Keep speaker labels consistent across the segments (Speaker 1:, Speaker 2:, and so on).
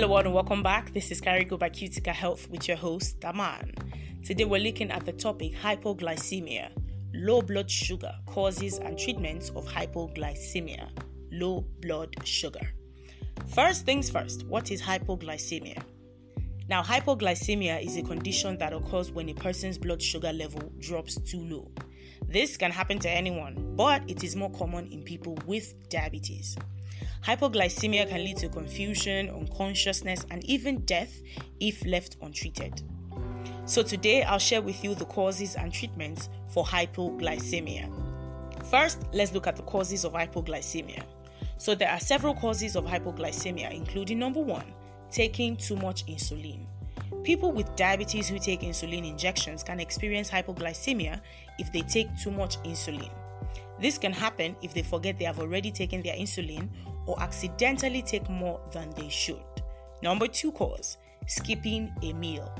Speaker 1: Hello and welcome back. This is Carigo by Cutica Health with your host, Daman. Today we're looking at the topic hypoglycemia, low blood sugar, causes and treatments of hypoglycemia, low blood sugar. First things first, what is hypoglycemia? Now, hypoglycemia is a condition that occurs when a person's blood sugar level drops too low. This can happen to anyone, but it is more common in people with diabetes. Hypoglycemia can lead to confusion, unconsciousness, and even death if left untreated. So, today I'll share with you the causes and treatments for hypoglycemia. First, let's look at the causes of hypoglycemia. So, there are several causes of hypoglycemia, including number one, taking too much insulin. People with diabetes who take insulin injections can experience hypoglycemia if they take too much insulin. This can happen if they forget they have already taken their insulin or accidentally take more than they should. Number two cause skipping a meal.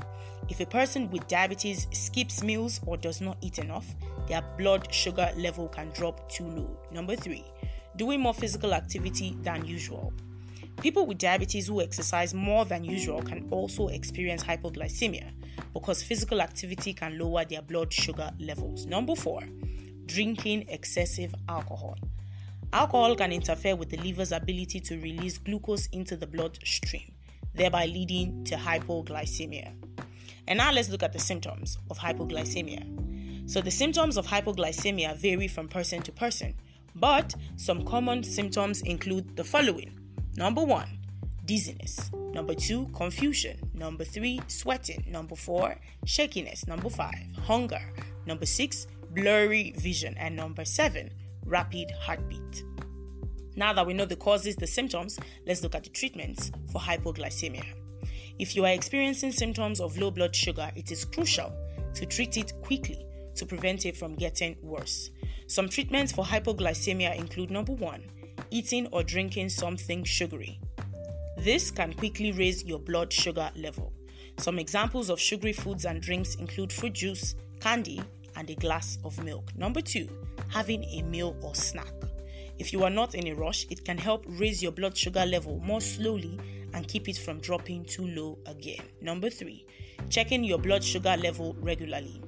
Speaker 1: If a person with diabetes skips meals or does not eat enough, their blood sugar level can drop too low. Number three, doing more physical activity than usual. People with diabetes who exercise more than usual can also experience hypoglycemia because physical activity can lower their blood sugar levels. Number four, drinking excessive alcohol. Alcohol can interfere with the liver's ability to release glucose into the bloodstream, thereby leading to hypoglycemia. And now let's look at the symptoms of hypoglycemia. So, the symptoms of hypoglycemia vary from person to person, but some common symptoms include the following Number one, dizziness. Number two, confusion. Number three, sweating. Number four, shakiness. Number five, hunger. Number six, blurry vision. And number seven, rapid heartbeat. Now that we know the causes, the symptoms, let's look at the treatments for hypoglycemia. If you are experiencing symptoms of low blood sugar, it is crucial to treat it quickly to prevent it from getting worse. Some treatments for hypoglycemia include number one, eating or drinking something sugary. This can quickly raise your blood sugar level. Some examples of sugary foods and drinks include fruit juice, candy, and a glass of milk. Number two, having a meal or snack. If you are not in a rush, it can help raise your blood sugar level more slowly and keep it from dropping too low again. Number three, checking your blood sugar level regularly.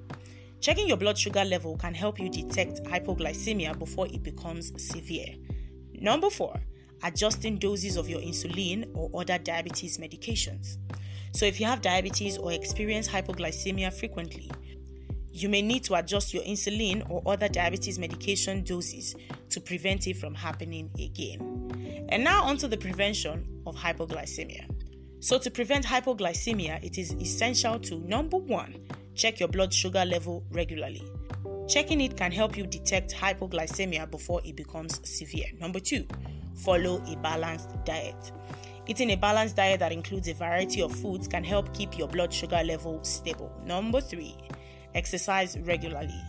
Speaker 1: Checking your blood sugar level can help you detect hypoglycemia before it becomes severe. Number four, adjusting doses of your insulin or other diabetes medications. So, if you have diabetes or experience hypoglycemia frequently, you may need to adjust your insulin or other diabetes medication doses to prevent it from happening again. And now, onto the prevention of hypoglycemia. So, to prevent hypoglycemia, it is essential to number one, check your blood sugar level regularly. Checking it can help you detect hypoglycemia before it becomes severe. Number two, follow a balanced diet. Eating a balanced diet that includes a variety of foods can help keep your blood sugar level stable. Number three, exercise regularly.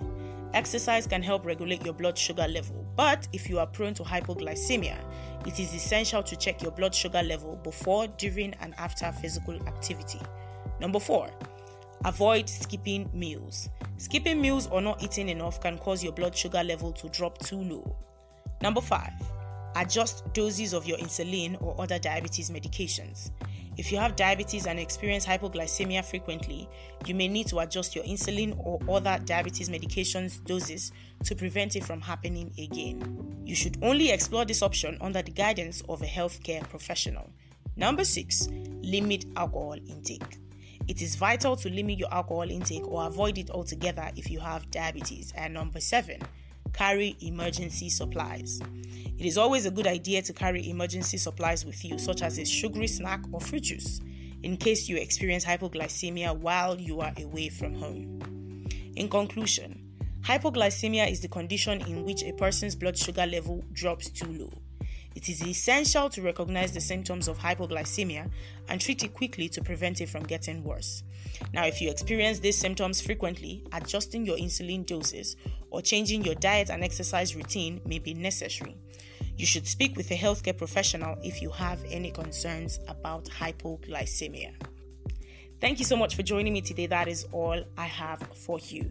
Speaker 1: Exercise can help regulate your blood sugar level, but if you are prone to hypoglycemia, it is essential to check your blood sugar level before, during, and after physical activity. Number four, avoid skipping meals. Skipping meals or not eating enough can cause your blood sugar level to drop too low. Number five, adjust doses of your insulin or other diabetes medications. If you have diabetes and experience hypoglycemia frequently, you may need to adjust your insulin or other diabetes medications doses to prevent it from happening again. You should only explore this option under the guidance of a healthcare professional. Number 6. Limit alcohol intake. It is vital to limit your alcohol intake or avoid it altogether if you have diabetes. And number 7 carry emergency supplies. It is always a good idea to carry emergency supplies with you, such as a sugary snack or fruit juice, in case you experience hypoglycemia while you are away from home. In conclusion, hypoglycemia is the condition in which a person's blood sugar level drops too low. It is essential to recognize the symptoms of hypoglycemia and treat it quickly to prevent it from getting worse. Now, if you experience these symptoms frequently, adjusting your insulin doses or changing your diet and exercise routine may be necessary. You should speak with a healthcare professional if you have any concerns about hypoglycemia. Thank you so much for joining me today. That is all I have for you.